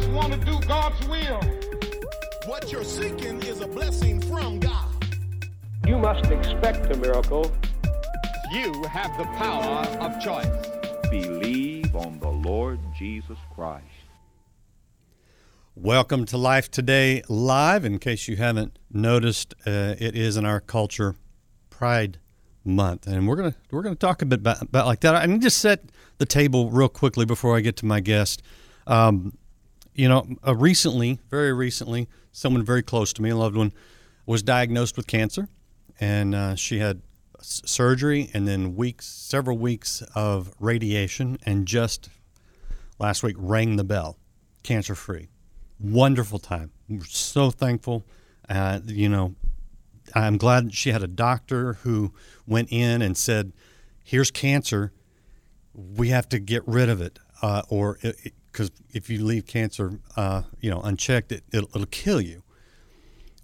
just want to do God's will. What you're seeking is a blessing from God. You must expect a miracle. You have the power of choice. Believe on the Lord Jesus Christ. Welcome to Life Today Live. In case you haven't noticed, uh, it is in our culture Pride Month, and we're gonna we're gonna talk a bit about, about like that. I need to set the table real quickly before I get to my guest. Um, you know, uh, recently, very recently, someone very close to me, a loved one, was diagnosed with cancer, and uh, she had s- surgery and then weeks, several weeks of radiation, and just last week rang the bell, cancer free. Wonderful time. We're so thankful. Uh, you know, I'm glad she had a doctor who went in and said, "Here's cancer. We have to get rid of it, uh, or because if you leave cancer, uh, you know, unchecked, it it'll, it'll kill you."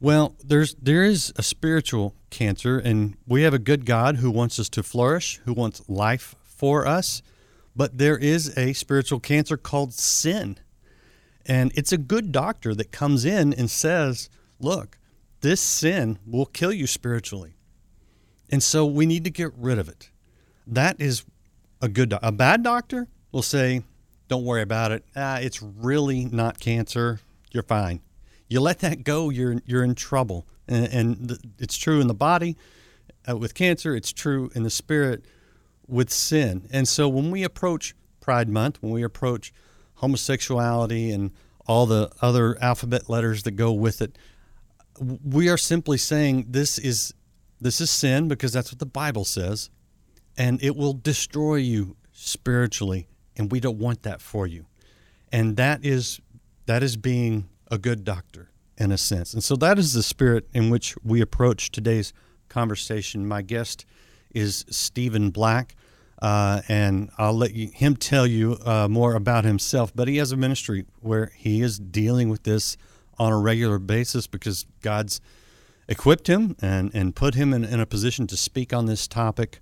Well, there's there is a spiritual cancer, and we have a good God who wants us to flourish, who wants life for us. But there is a spiritual cancer called sin, and it's a good doctor that comes in and says, "Look, this sin will kill you spiritually, and so we need to get rid of it." That is a good. Do- a bad doctor will say, "Don't worry about it. Ah, it's really not cancer. You're fine." you let that go, you're you're in trouble. And, and th- it's true in the body uh, with cancer. It's true in the spirit with sin. And so when we approach Pride Month, when we approach homosexuality and all the other alphabet letters that go with it, we are simply saying this is this is sin because that's what the Bible says, and it will destroy you spiritually, and we don't want that for you. And that is that is being a good doctor in a sense. And so that is the spirit in which we approach today's conversation. My guest is Stephen Black, uh, and I'll let you, him tell you uh, more about himself. But he has a ministry where he is dealing with this on a regular basis because God's equipped him and, and put him in, in a position to speak on this topic.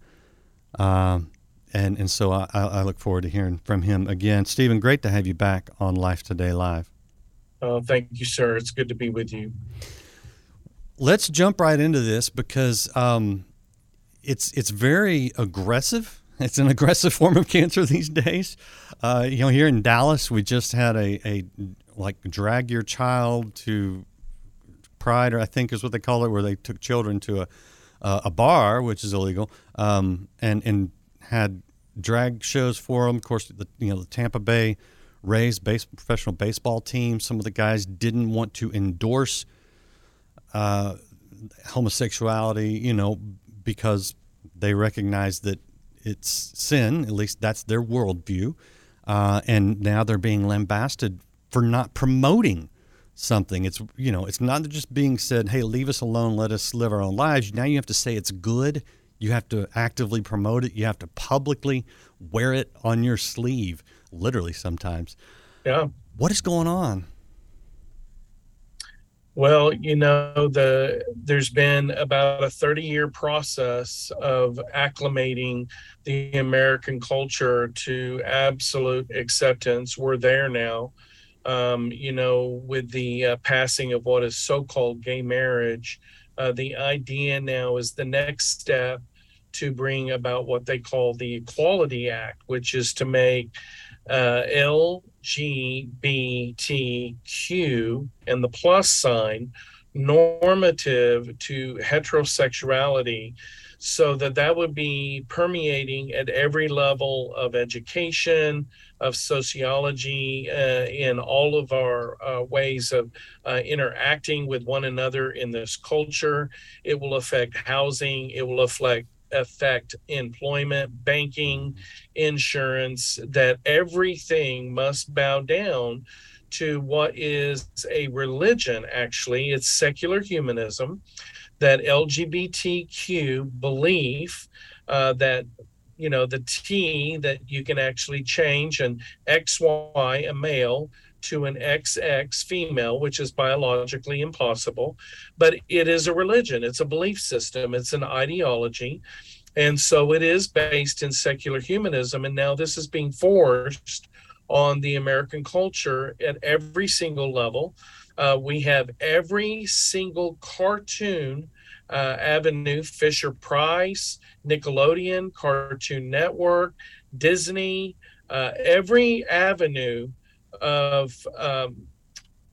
Um, and, and so I, I look forward to hearing from him again. Stephen, great to have you back on Life Today Live. Uh, thank you, sir. It's good to be with you. Let's jump right into this because um, it's it's very aggressive. It's an aggressive form of cancer these days. Uh, you know, here in Dallas, we just had a, a like drag your child to Pride, or I think is what they call it, where they took children to a uh, a bar, which is illegal, um, and and had drag shows for them. Of course, the you know the Tampa Bay Rays base, professional baseball team. Some of the guys didn't want to endorse uh, homosexuality, you know, because they recognize that it's sin. At least that's their worldview. Uh, and now they're being lambasted for not promoting something. It's you know, it's not just being said, "Hey, leave us alone, let us live our own lives." Now you have to say it's good. You have to actively promote it. You have to publicly wear it on your sleeve, literally sometimes. Yeah. What is going on? Well, you know, the there's been about a 30 year process of acclimating the American culture to absolute acceptance. We're there now. Um, you know, with the uh, passing of what is so called gay marriage, uh, the idea now is the next step to bring about what they call the Equality Act, which is to make uh, LGBTQ and the plus sign normative to heterosexuality so that that would be permeating at every level of education of sociology uh, in all of our uh, ways of uh, interacting with one another in this culture. It will affect housing. It will affect affect employment, banking, insurance, that everything must bow down to what is a religion, actually. It's secular humanism, that LGBTQ belief uh, that you know the T that you can actually change and XY a male to an XX female, which is biologically impossible. But it is a religion, it's a belief system, it's an ideology. And so it is based in secular humanism. And now this is being forced on the American culture at every single level. Uh, we have every single cartoon uh, avenue Fisher Price, Nickelodeon, Cartoon Network, Disney, uh, every avenue of um,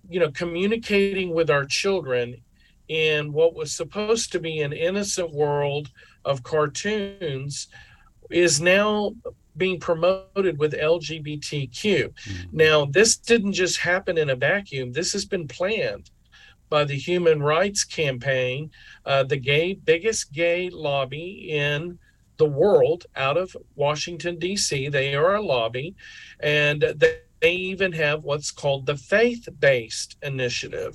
you know communicating with our children in what was supposed to be an innocent world of cartoons is now being promoted with LGBTQ. Mm-hmm. Now, this didn't just happen in a vacuum. This has been planned by the Human Rights Campaign, uh, the gay biggest gay lobby in the world out of Washington D.C. They are a lobby, and they, they even have what's called the faith-based initiative,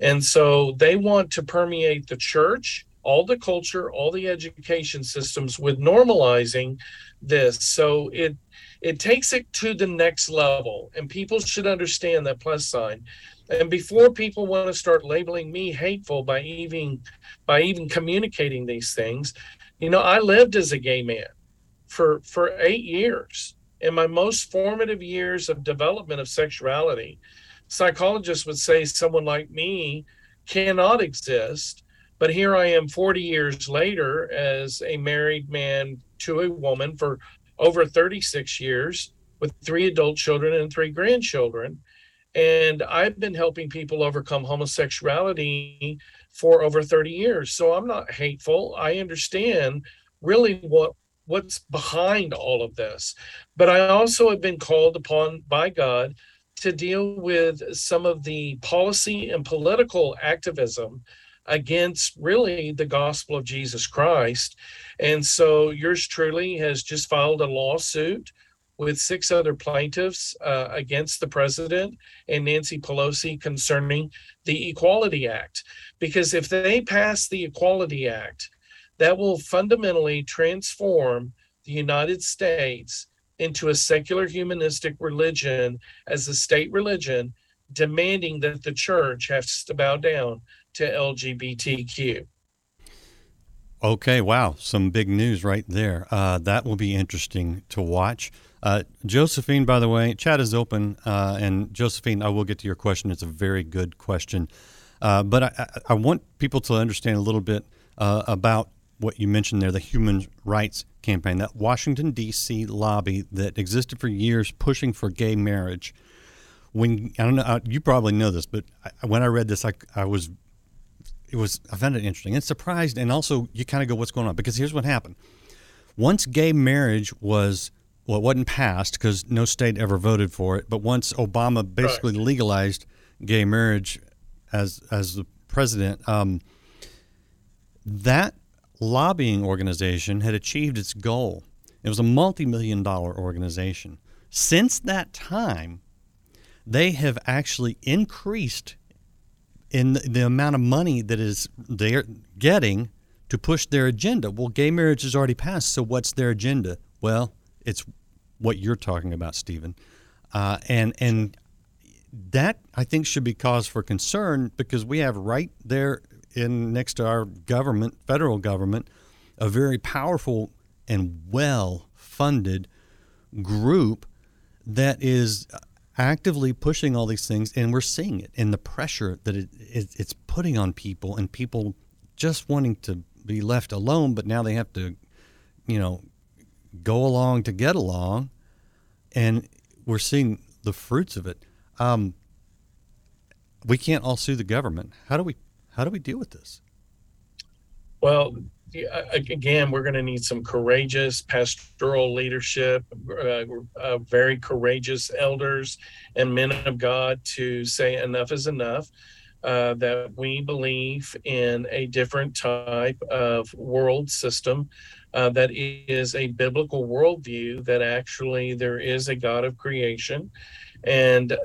and so they want to permeate the church all the culture, all the education systems with normalizing this. So it it takes it to the next level, and people should understand that plus sign. And before people want to start labeling me hateful by even by even communicating these things, you know, I lived as a gay man for for eight years. In my most formative years of development of sexuality, psychologists would say someone like me cannot exist but here I am 40 years later as a married man to a woman for over 36 years with three adult children and three grandchildren. And I've been helping people overcome homosexuality for over 30 years. So I'm not hateful. I understand really what what's behind all of this. But I also have been called upon by God to deal with some of the policy and political activism against really the gospel of Jesus Christ. And so yours truly has just filed a lawsuit with six other plaintiffs uh, against the president and Nancy Pelosi concerning the Equality Act. Because if they pass the Equality Act, that will fundamentally transform the United States into a secular humanistic religion as a state religion, demanding that the church has to bow down to LGBTQ. Okay, wow, some big news right there. Uh, that will be interesting to watch. Uh, Josephine, by the way, chat is open. Uh, and Josephine, I will get to your question. It's a very good question. Uh, but I, I, want people to understand a little bit uh, about what you mentioned there the human rights campaign, that Washington, D.C. lobby that existed for years pushing for gay marriage. When I don't know, you probably know this, but I, when I read this, I, I was it was I found it interesting and surprised, and also you kind of go, what's going on? Because here's what happened: once gay marriage was well, it wasn't passed because no state ever voted for it, but once Obama basically right. legalized gay marriage as as the president, um, that lobbying organization had achieved its goal. It was a multi-million dollar organization. Since that time, they have actually increased in the amount of money that is they're getting to push their agenda. Well, gay marriage is already passed, so what's their agenda? Well, it's what you're talking about, Stephen, uh, and and that I think should be cause for concern because we have right there in next to our government, federal government, a very powerful and well funded group that is actively pushing all these things, and we're seeing it in the pressure that it, it, it's putting on people, and people just wanting to be left alone, but now they have to, you know, go along to get along, and we're seeing the fruits of it. Um, we can't all sue the government. How do we how do we deal with this? Well, again, we're going to need some courageous pastoral leadership, uh, uh, very courageous elders and men of God to say enough is enough. Uh, that we believe in a different type of world system uh, that is a biblical worldview, that actually there is a God of creation. And,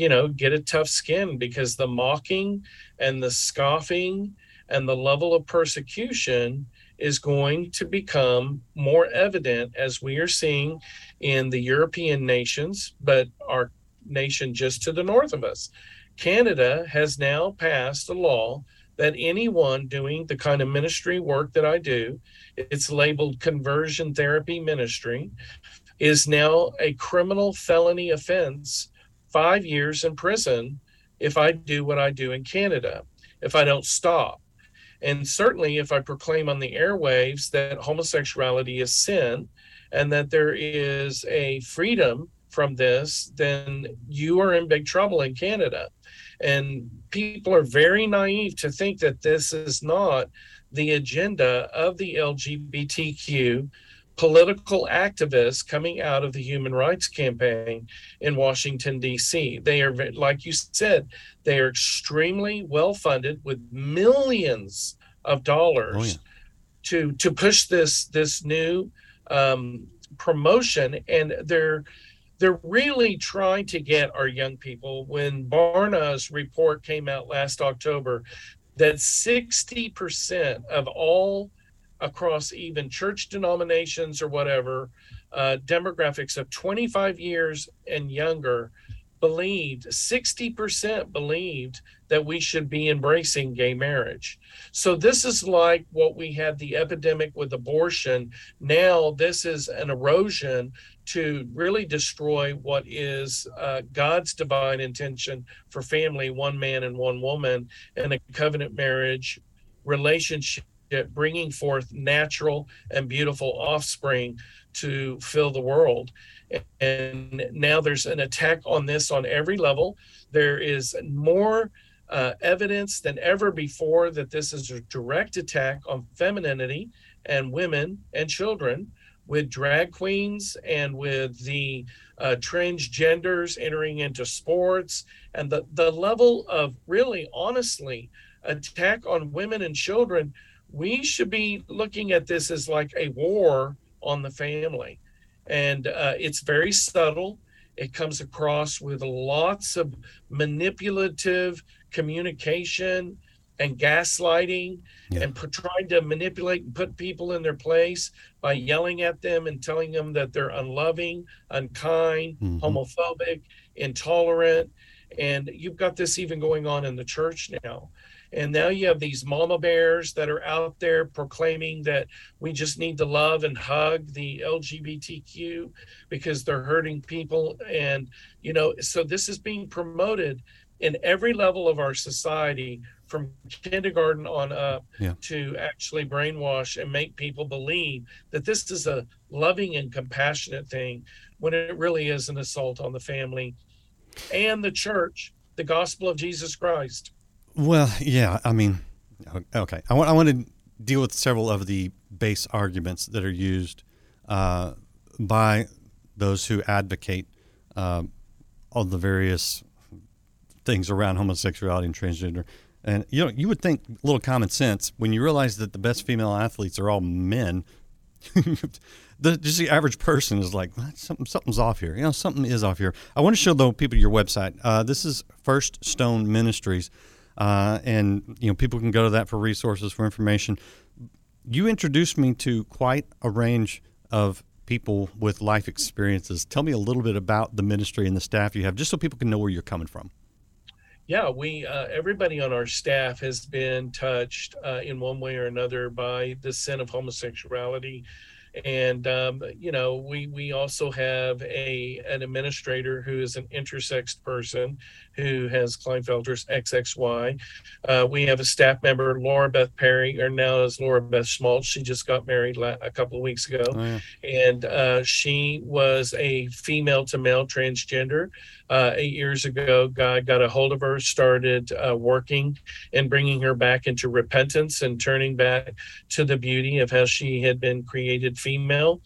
you know, get a tough skin because the mocking and the scoffing and the level of persecution is going to become more evident as we are seeing in the European nations, but our nation just to the north of us. Canada has now passed a law that anyone doing the kind of ministry work that I do, it's labeled conversion therapy ministry. is now a criminal felony offense, five years in prison if I do what I do in Canada, if I don't stop. And certainly, if I proclaim on the airwaves that homosexuality is sin and that there is a freedom from this, then you are in big trouble in Canada. And people are very naive to think that this is not the agenda of the LGBTQ political activists coming out of the human rights campaign in Washington, D.C. They are, like you said, they are extremely well funded with millions of dollars oh, yeah. to to push this this new um, promotion, and they're they're really trying to get our young people. When Barna's report came out last October, that 60% of all across even church denominations or whatever uh, demographics of 25 years and younger believed 60% believed that we should be embracing gay marriage. So this is like what we had the epidemic with abortion. Now this is an erosion to really destroy what is uh, God's divine intention for family, one man and one woman, and a covenant marriage relationship bringing forth natural and beautiful offspring to fill the world. And now there's an attack on this on every level. There is more uh, evidence than ever before that this is a direct attack on femininity and women and children with drag queens and with the uh, transgenders entering into sports and the, the level of really honestly attack on women and children we should be looking at this as like a war on the family. And uh, it's very subtle. It comes across with lots of manipulative communication and gaslighting yeah. and trying to manipulate and put people in their place by yelling at them and telling them that they're unloving, unkind, mm-hmm. homophobic, intolerant. And you've got this even going on in the church now. And now you have these mama bears that are out there proclaiming that we just need to love and hug the LGBTQ because they're hurting people. And, you know, so this is being promoted in every level of our society from kindergarten on up yeah. to actually brainwash and make people believe that this is a loving and compassionate thing when it really is an assault on the family and the church, the gospel of Jesus Christ. Well, yeah. I mean, okay. I want I want to deal with several of the base arguments that are used uh, by those who advocate uh, all the various things around homosexuality and transgender. And you know, you would think a little common sense when you realize that the best female athletes are all men. the just the average person is like something something's off here. You know, something is off here. I want to show though people your website. Uh, this is First Stone Ministries. Uh, and you know people can go to that for resources for information. You introduced me to quite a range of people with life experiences. Tell me a little bit about the ministry and the staff you have, just so people can know where you're coming from. Yeah, we uh, everybody on our staff has been touched uh, in one way or another by the sin of homosexuality and um, you know we we also have a an administrator who is an intersex person who has Klinefelter's XXY. Uh, we have a staff member, Laura Beth Perry, or now is Laura Beth Schmaltz. She just got married la- a couple of weeks ago, oh, yeah. and uh, she was a female to male transgender. Uh, eight years ago, God got a hold of her, started uh, working and bringing her back into repentance and turning back to the beauty of how she had been created female.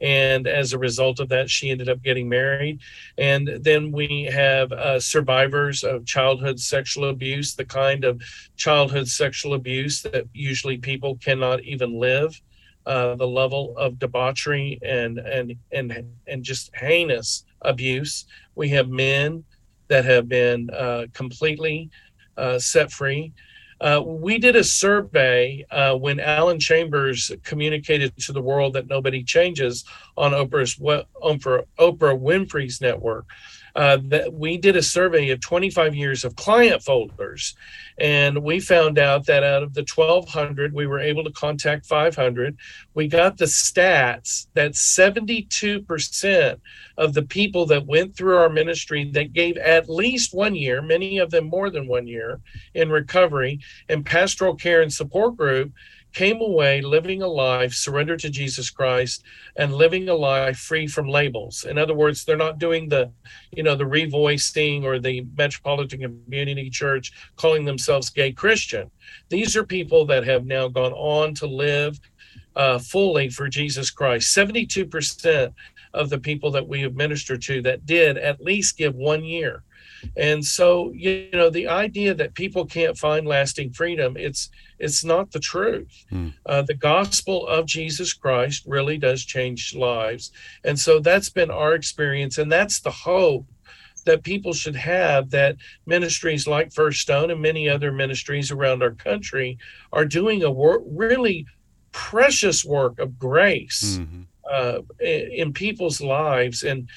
And as a result of that, she ended up getting married. And then we have uh, survivors of childhood sexual abuse, the kind of childhood sexual abuse that usually people cannot even live. Uh, the level of debauchery and and and and just heinous abuse. We have men that have been uh, completely uh, set free. Uh, we did a survey uh, when Alan Chambers communicated to the world that nobody changes on Oprah's for Oprah Winfrey's network. Uh, that we did a survey of 25 years of client folders, and we found out that out of the 1,200, we were able to contact 500. We got the stats that 72% of the people that went through our ministry that gave at least one year, many of them more than one year, in recovery and pastoral care and support group came away living a life surrendered to Jesus Christ and living a life free from labels. In other words, they're not doing the, you know, the revoicing or the Metropolitan Community Church calling themselves gay Christian. These are people that have now gone on to live uh, fully for Jesus Christ. 72% of the people that we have ministered to that did at least give one year and so you know the idea that people can't find lasting freedom it's it's not the truth hmm. uh, the gospel of jesus christ really does change lives and so that's been our experience and that's the hope that people should have that ministries like first stone and many other ministries around our country are doing a work really precious work of grace mm-hmm. uh, in people's lives and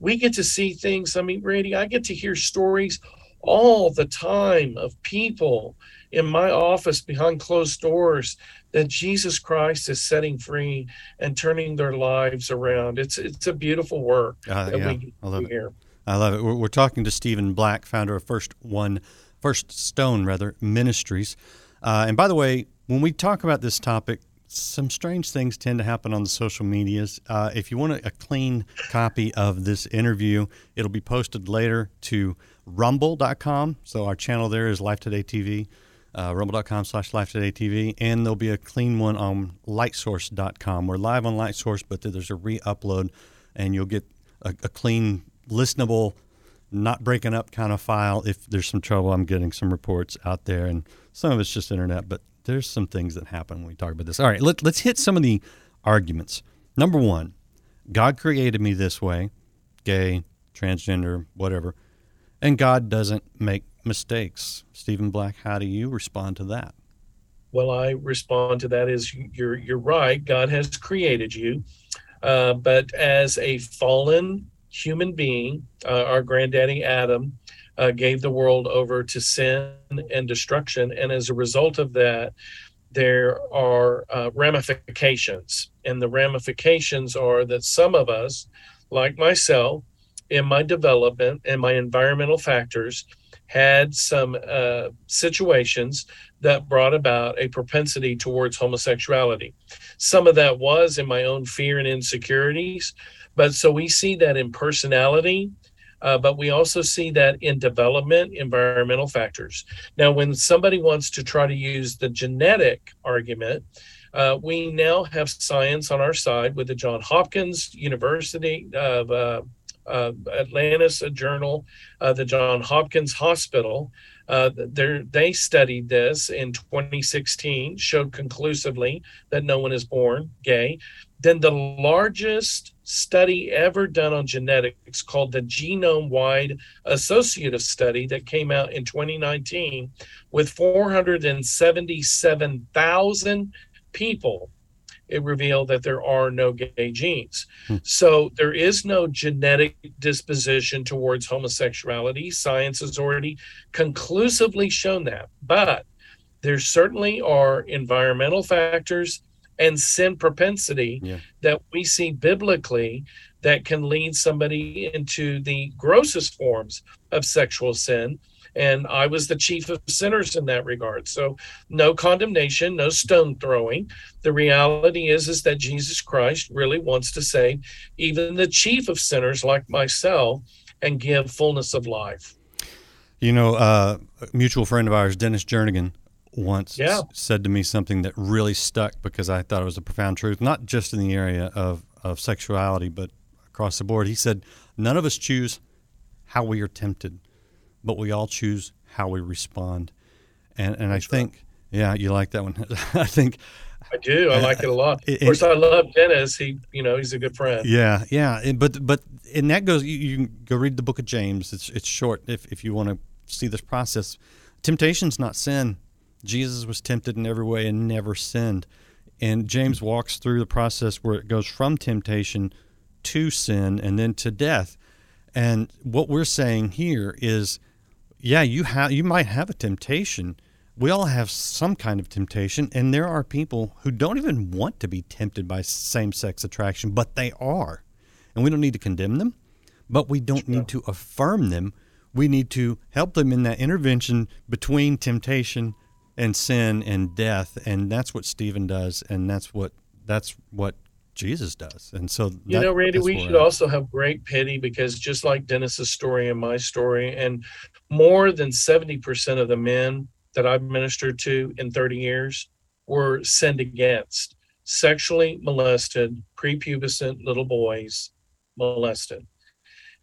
we get to see things. I mean, Randy, I get to hear stories all the time of people in my office behind closed doors that Jesus Christ is setting free and turning their lives around. It's it's a beautiful work uh, that yeah, we I love it. I love it. We're, we're, talking to Stephen Black, founder of First One, First Stone rather Ministries. Uh, and by the way, when we talk about this topic, some strange things tend to happen on the social medias. Uh, if you want a, clean copy of this interview, it'll be posted later to rumble.com. So our channel there is Life Today TV, uh, rumble.com slash Life Today TV. And there'll be a clean one on lightsource.com. We're live on Lightsource, but there's a re upload, and you'll get a, a clean, listenable, not breaking up kind of file. If there's some trouble, I'm getting some reports out there, and some of it's just internet, but there's some things that happen when we talk about this. All right, let, let's hit some of the arguments. Number one, God created me this way, gay, transgender, whatever, and God doesn't make mistakes. Stephen Black, how do you respond to that? Well, I respond to that is you're you're right. God has created you, uh, but as a fallen human being, uh, our granddaddy Adam uh, gave the world over to sin and destruction. And as a result of that, there are uh, ramifications. And the ramifications are that some of us, like myself, in my development and my environmental factors, had some uh, situations that brought about a propensity towards homosexuality. Some of that was in my own fear and insecurities. But so we see that in personality uh, but we also see that in development, environmental factors. Now, when somebody wants to try to use the genetic argument, uh, we now have science on our side with the John Hopkins University of uh, Atlantis a journal, uh, the John Hopkins Hospital. Uh, they studied this in 2016, showed conclusively that no one is born gay. Then the largest study ever done on genetics called the Genome Wide Associative Study that came out in 2019 with 477,000 people. It revealed that there are no gay genes. Hmm. So there is no genetic disposition towards homosexuality. Science has already conclusively shown that. But there certainly are environmental factors and sin propensity yeah. that we see biblically that can lead somebody into the grossest forms of sexual sin and I was the chief of sinners in that regard. So no condemnation, no stone throwing. The reality is is that Jesus Christ really wants to save even the chief of sinners like myself and give fullness of life. You know, uh, a mutual friend of ours, Dennis Jernigan, once yeah. s- said to me something that really stuck because I thought it was a profound truth, not just in the area of, of sexuality, but across the board. He said, None of us choose how we are tempted, but we all choose how we respond. And, and I think, right. yeah, you like that one. I think. I do. I like it a lot. Of course, I love Dennis. He, you know, he's a good friend. Yeah, yeah. But but and that goes. You, you can go read the book of James. It's it's short if if you want to see this process. Temptation's not sin Jesus was tempted in every way and never sinned. And James walks through the process where it goes from temptation to sin and then to death. And what we're saying here is, yeah, you have you might have a temptation. We all have some kind of temptation, and there are people who don't even want to be tempted by same-sex attraction, but they are, and we don't need to condemn them, but we don't need to affirm them. We need to help them in that intervention between temptation and sin and death, and that's what Stephen does, and that's what that's what Jesus does. And so, you know, Randy, we should also have great pity because just like Dennis's story and my story, and more than 70% of the men that I've ministered to in 30 years were sinned against, sexually molested, prepubescent little boys molested.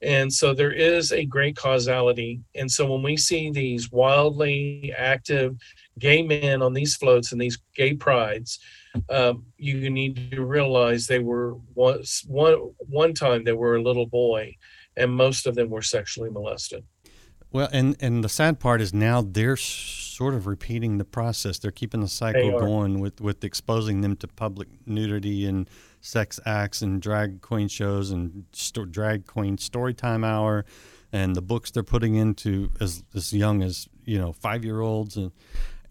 And so there is a great causality. And so when we see these wildly active gay men on these floats and these gay prides, um, you need to realize they were once one one time they were a little boy, and most of them were sexually molested. Well, and and the sad part is now they're sort of repeating the process. They're keeping the cycle going with with exposing them to public nudity and sex acts and drag queen shows and sto- drag queen story time hour, and the books they're putting into as as young as you know five year olds and.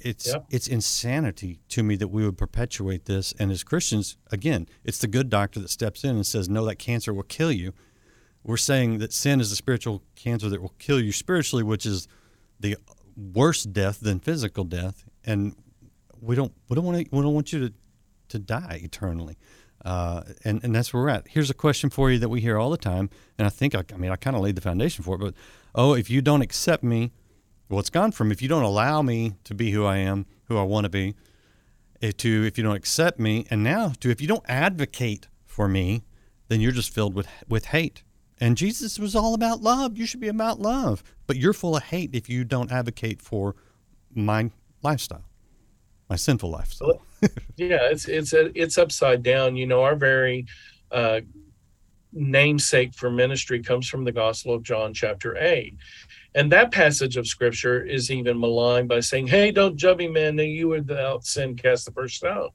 It's it's insanity to me that we would perpetuate this. And as Christians, again, it's the good doctor that steps in and says, "No, that cancer will kill you." We're saying that sin is a spiritual cancer that will kill you spiritually, which is the worse death than physical death, and we don't we don't want to, we don't want you to to die eternally, uh, and and that's where we're at. Here's a question for you that we hear all the time, and I think I, I mean I kind of laid the foundation for it, but oh, if you don't accept me, well, it's gone from if you don't allow me to be who I am, who I want to be, eh, to if you don't accept me, and now to if you don't advocate for me, then you're just filled with with hate. And Jesus was all about love. You should be about love, but you're full of hate if you don't advocate for my lifestyle, my sinful lifestyle. Yeah, it's it's it's upside down. You know, our very uh, namesake for ministry comes from the Gospel of John, chapter eight, and that passage of Scripture is even maligned by saying, "Hey, don't judge me, man. You without sin cast the first stone."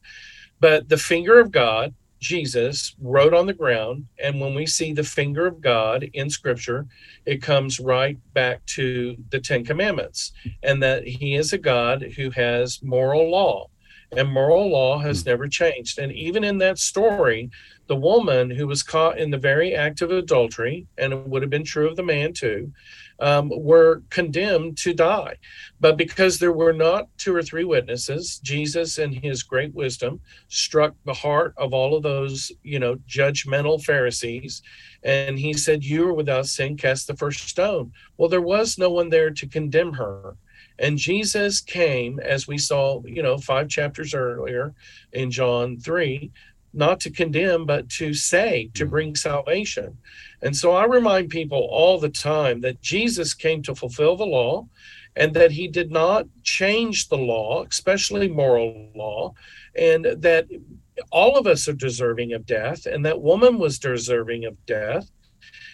But the finger of God, Jesus, wrote on the ground, and when we see the finger of God in Scripture, it comes right back to the Ten Commandments, and that He is a God who has moral law and moral law has hmm. never changed. And even in that story, the woman who was caught in the very act of adultery, and it would have been true of the man too, um, were condemned to die. But because there were not two or three witnesses, Jesus, in his great wisdom, struck the heart of all of those, you know, judgmental Pharisees. And he said, You are without sin, cast the first stone. Well, there was no one there to condemn her. And Jesus came, as we saw, you know, five chapters earlier in John 3, not to condemn, but to say, to bring salvation. And so I remind people all the time that Jesus came to fulfill the law and that he did not change the law, especially moral law, and that all of us are deserving of death, and that woman was deserving of death.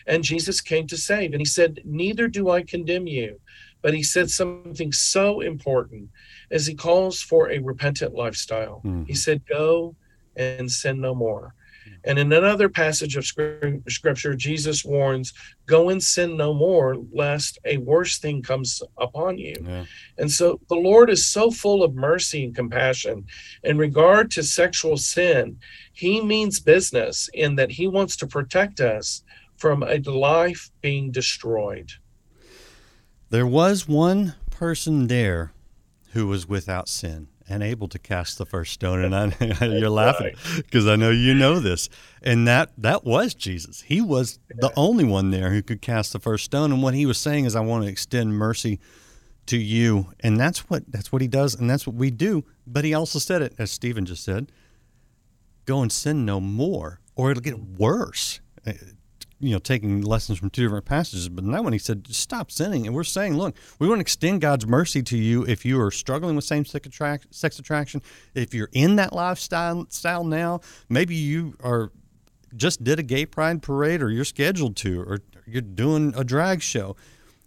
And Jesus came to save. And he said, Neither do I condemn you. But he said something so important as he calls for a repentant lifestyle. Mhm. He said, Go and sin no more. Hmm. And in another passage of scripture, Jesus warns, Go and sin no more, lest a worse thing comes upon you. Yeah. And so the Lord is so full of mercy and compassion. In regard to sexual sin, He means business in that He wants to protect us from a life being destroyed. There was one person there who was without sin and able to cast the first stone. And I, you're laughing because I know you know this. And that that was Jesus. He was the only one there who could cast the first stone. And what he was saying is, I want to extend mercy to you. And that's what that's what he does, and that's what we do. But he also said it, as Stephen just said, go and sin no more, or it'll get worse. You know, taking lessons from two different passages, but in that one he said, "Stop sinning." And we're saying, look, we want to extend God's mercy to you if you are struggling with attract- sex attraction. If you're in that lifestyle style now, maybe you are just did a gay pride parade, or you're scheduled to, or you're doing a drag show.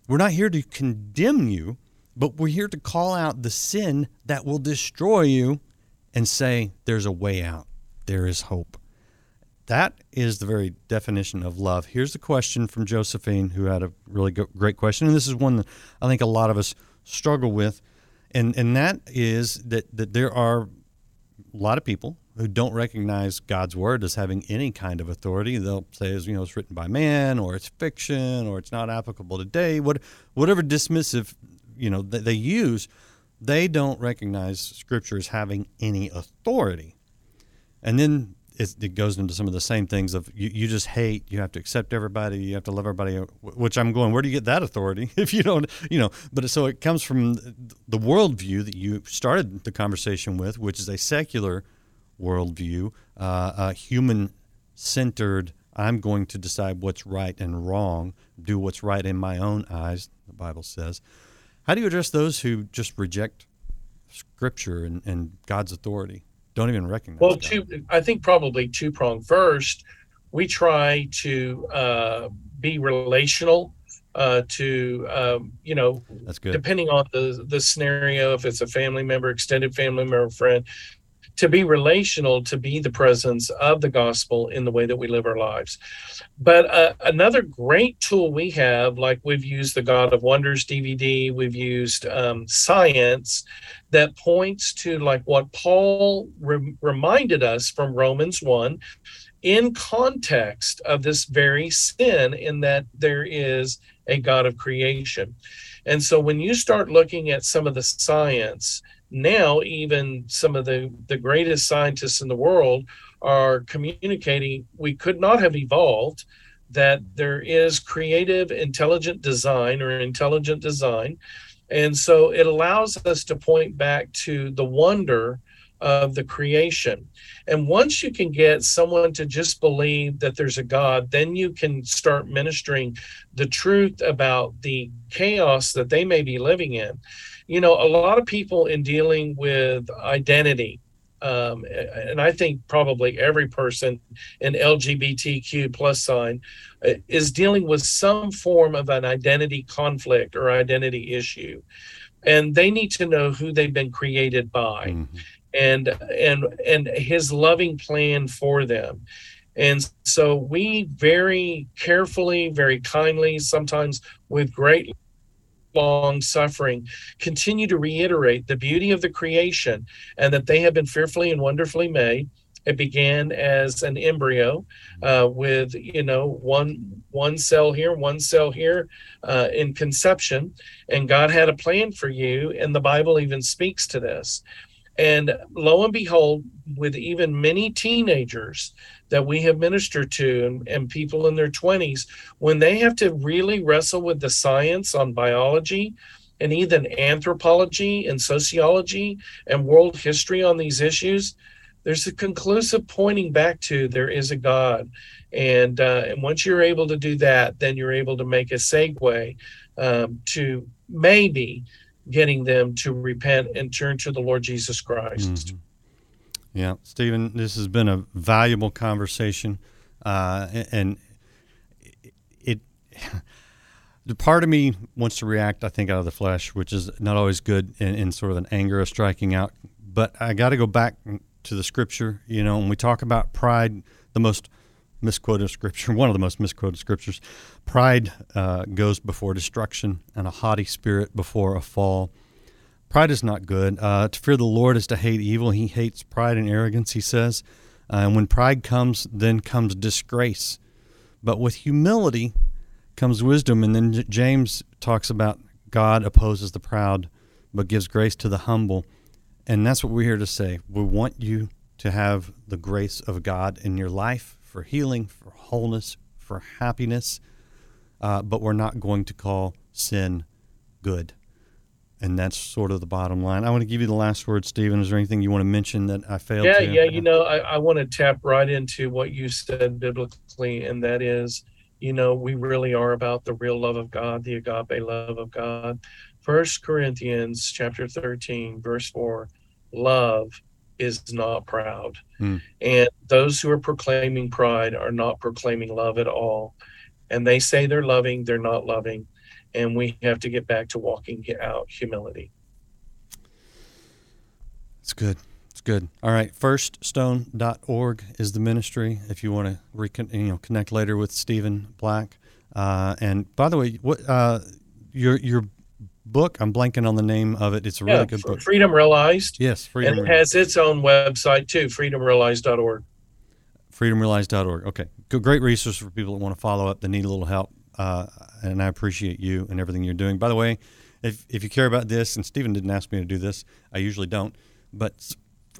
We're not here to condemn you, but we're here to call out the sin that will destroy you and say there's a way out. There is hope. That is the very definition of love. Here's the question from Josephine, who had a really great question, and this is one that I think a lot of us struggle with, and and that is that that there are a lot of people who don't recognize God's word as having any kind of authority. They'll say, you know, it's written by man, or it's fiction, or it's not applicable today. What whatever dismissive, you know, they use, they don't recognize Scripture as having any authority. And then it goes into some of the same things of you, you just hate, you have to accept everybody, you have to love everybody, which I'm going, where do you get that authority if you don't, you know, but so it comes from the worldview that you started the conversation with, which is a secular worldview, uh, a human centered, I'm going to decide what's right and wrong, do what's right in my own eyes, the Bible says. How do you address those who just reject Scripture and, and God's authority? Don't even recognize. Well, two. I think probably two prong. First, we try to uh, be relational. Uh, to um, you know, that's good. Depending on the the scenario, if it's a family member, extended family member, friend, to be relational, to be the presence of the gospel in the way that we live our lives. But uh, another great tool we have, like we've used the God of Wonders DVD, we've used um, science that points to like what Paul re- reminded us from Romans 1 in context of this very sin, in that there is a God of creation. And so when you start looking at some of the science, now even some of the the greatest scientists in the world are communicating we could not have evolved that there is creative intelligent design or intelligent design. And so it allows us to point back to the wonder of the creation. And once you can get someone to just believe that there's a God, then you can start ministering the truth about the chaos that they may be living in. You know, a lot of people in dealing with identity, um, and I think probably every person in LGBTQ plus sign uh, is dealing with some form of an identity conflict or identity issue, and they need to know who they've been created by. Mm-hmm and and and his loving plan for them. And so we very carefully very kindly sometimes with great long suffering continue to reiterate the beauty of the creation and that they have been fearfully and wonderfully made. It began as an embryo uh, with you know one one cell here one cell here uh, in conception. And god had a plan for you and the bible even speaks to this and lo and behold, with even many teenagers that we have ministered to and, and, people in their 20s, when they have to really wrestle with the science on biology and even anthropology and sociology and world history on these issues, there's a conclusive pointing back to there is a God. And, uh, and once you're able to do that, then you're able to make a segue um, to maybe getting them to repent and turn to the Lord Jesus Christ. Mm-hmm. Yeah, Stephen, this has been a valuable conversation, uh, and it. The part of me wants to react, I think, out of the flesh, which is not always good in, in sort of an anger of striking out. But I got to go back to the scripture. You know, when we talk about pride, the most misquoted scripture, one of the most misquoted scriptures. Pride uh, goes before destruction, and a haughty spirit before a fall. Pride is not good. Uh, to fear the Lord is to hate evil. He hates pride and arrogance, he says. Uh, and when pride comes, then comes disgrace. But with humility comes wisdom. And then James talks about God opposes the proud, but gives grace to the humble. And that's what we're here to say. We want you to have the grace of God in your life for healing, for wholeness, for happiness, uh, but we're not going to call sin good. And that's sort of the bottom line. I want to give you the last word, Stephen. Is there anything you want to mention that I failed yeah, to? Yeah, You know, I, I want to tap right into what you said biblically, and that is, you know, we really are about the real love of God, the agape love of God. First Corinthians chapter 13, verse 4, love is not proud. Mm. And those who are proclaiming pride are not proclaiming love at all. And they say they're loving, they're not loving. And we have to get back to walking out humility. It's good. It's good. All right. Firststone.org is the ministry if you want to recon- you know connect later with Stephen Black. Uh, and by the way, what uh, your your book? I'm blanking on the name of it. It's a really Yeah, good book. Freedom Realized. Yes, freedom. and it has its own website too, freedomrealized.org. freedomrealized.org. Okay, good, great resource for people that want to follow up, that need a little help. Uh, and I appreciate you and everything you're doing. By the way, if if you care about this, and Stephen didn't ask me to do this, I usually don't, but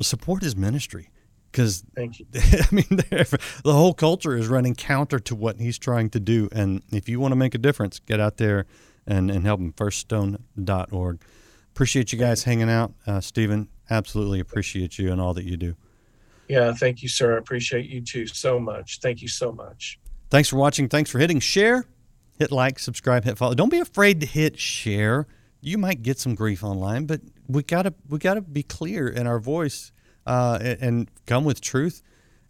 support his ministry because. I mean the whole culture is running counter to what he's trying to do. And if you want to make a difference, get out there and and help him. Firststone.org. Appreciate you guys hanging out, uh, Stephen. Absolutely appreciate you and all that you do. Yeah, thank you, sir. I appreciate you too so much. Thank you so much. Thanks for watching. Thanks for hitting share. Hit like, subscribe, hit follow. Don't be afraid to hit share. You might get some grief online, but we gotta we gotta be clear in our voice uh, and, and come with truth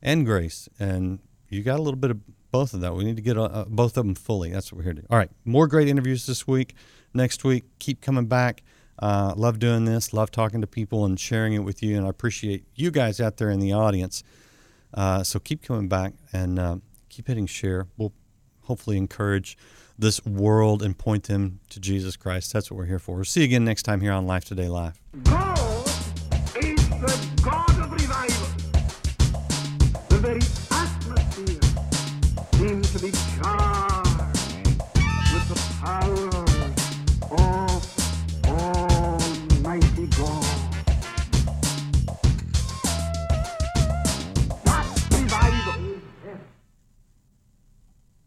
and grace. And you got a little bit of both of that. We need to get uh, both of them fully. That's what we're here to do. All right, more great interviews this week. Next week, keep coming back. Uh, love doing this. Love talking to people and sharing it with you. And I appreciate you guys out there in the audience. Uh, so keep coming back and uh, keep hitting share. We'll hopefully encourage this world and point them to Jesus Christ. That's what we're here for. We'll see you again next time here on Life Today Live.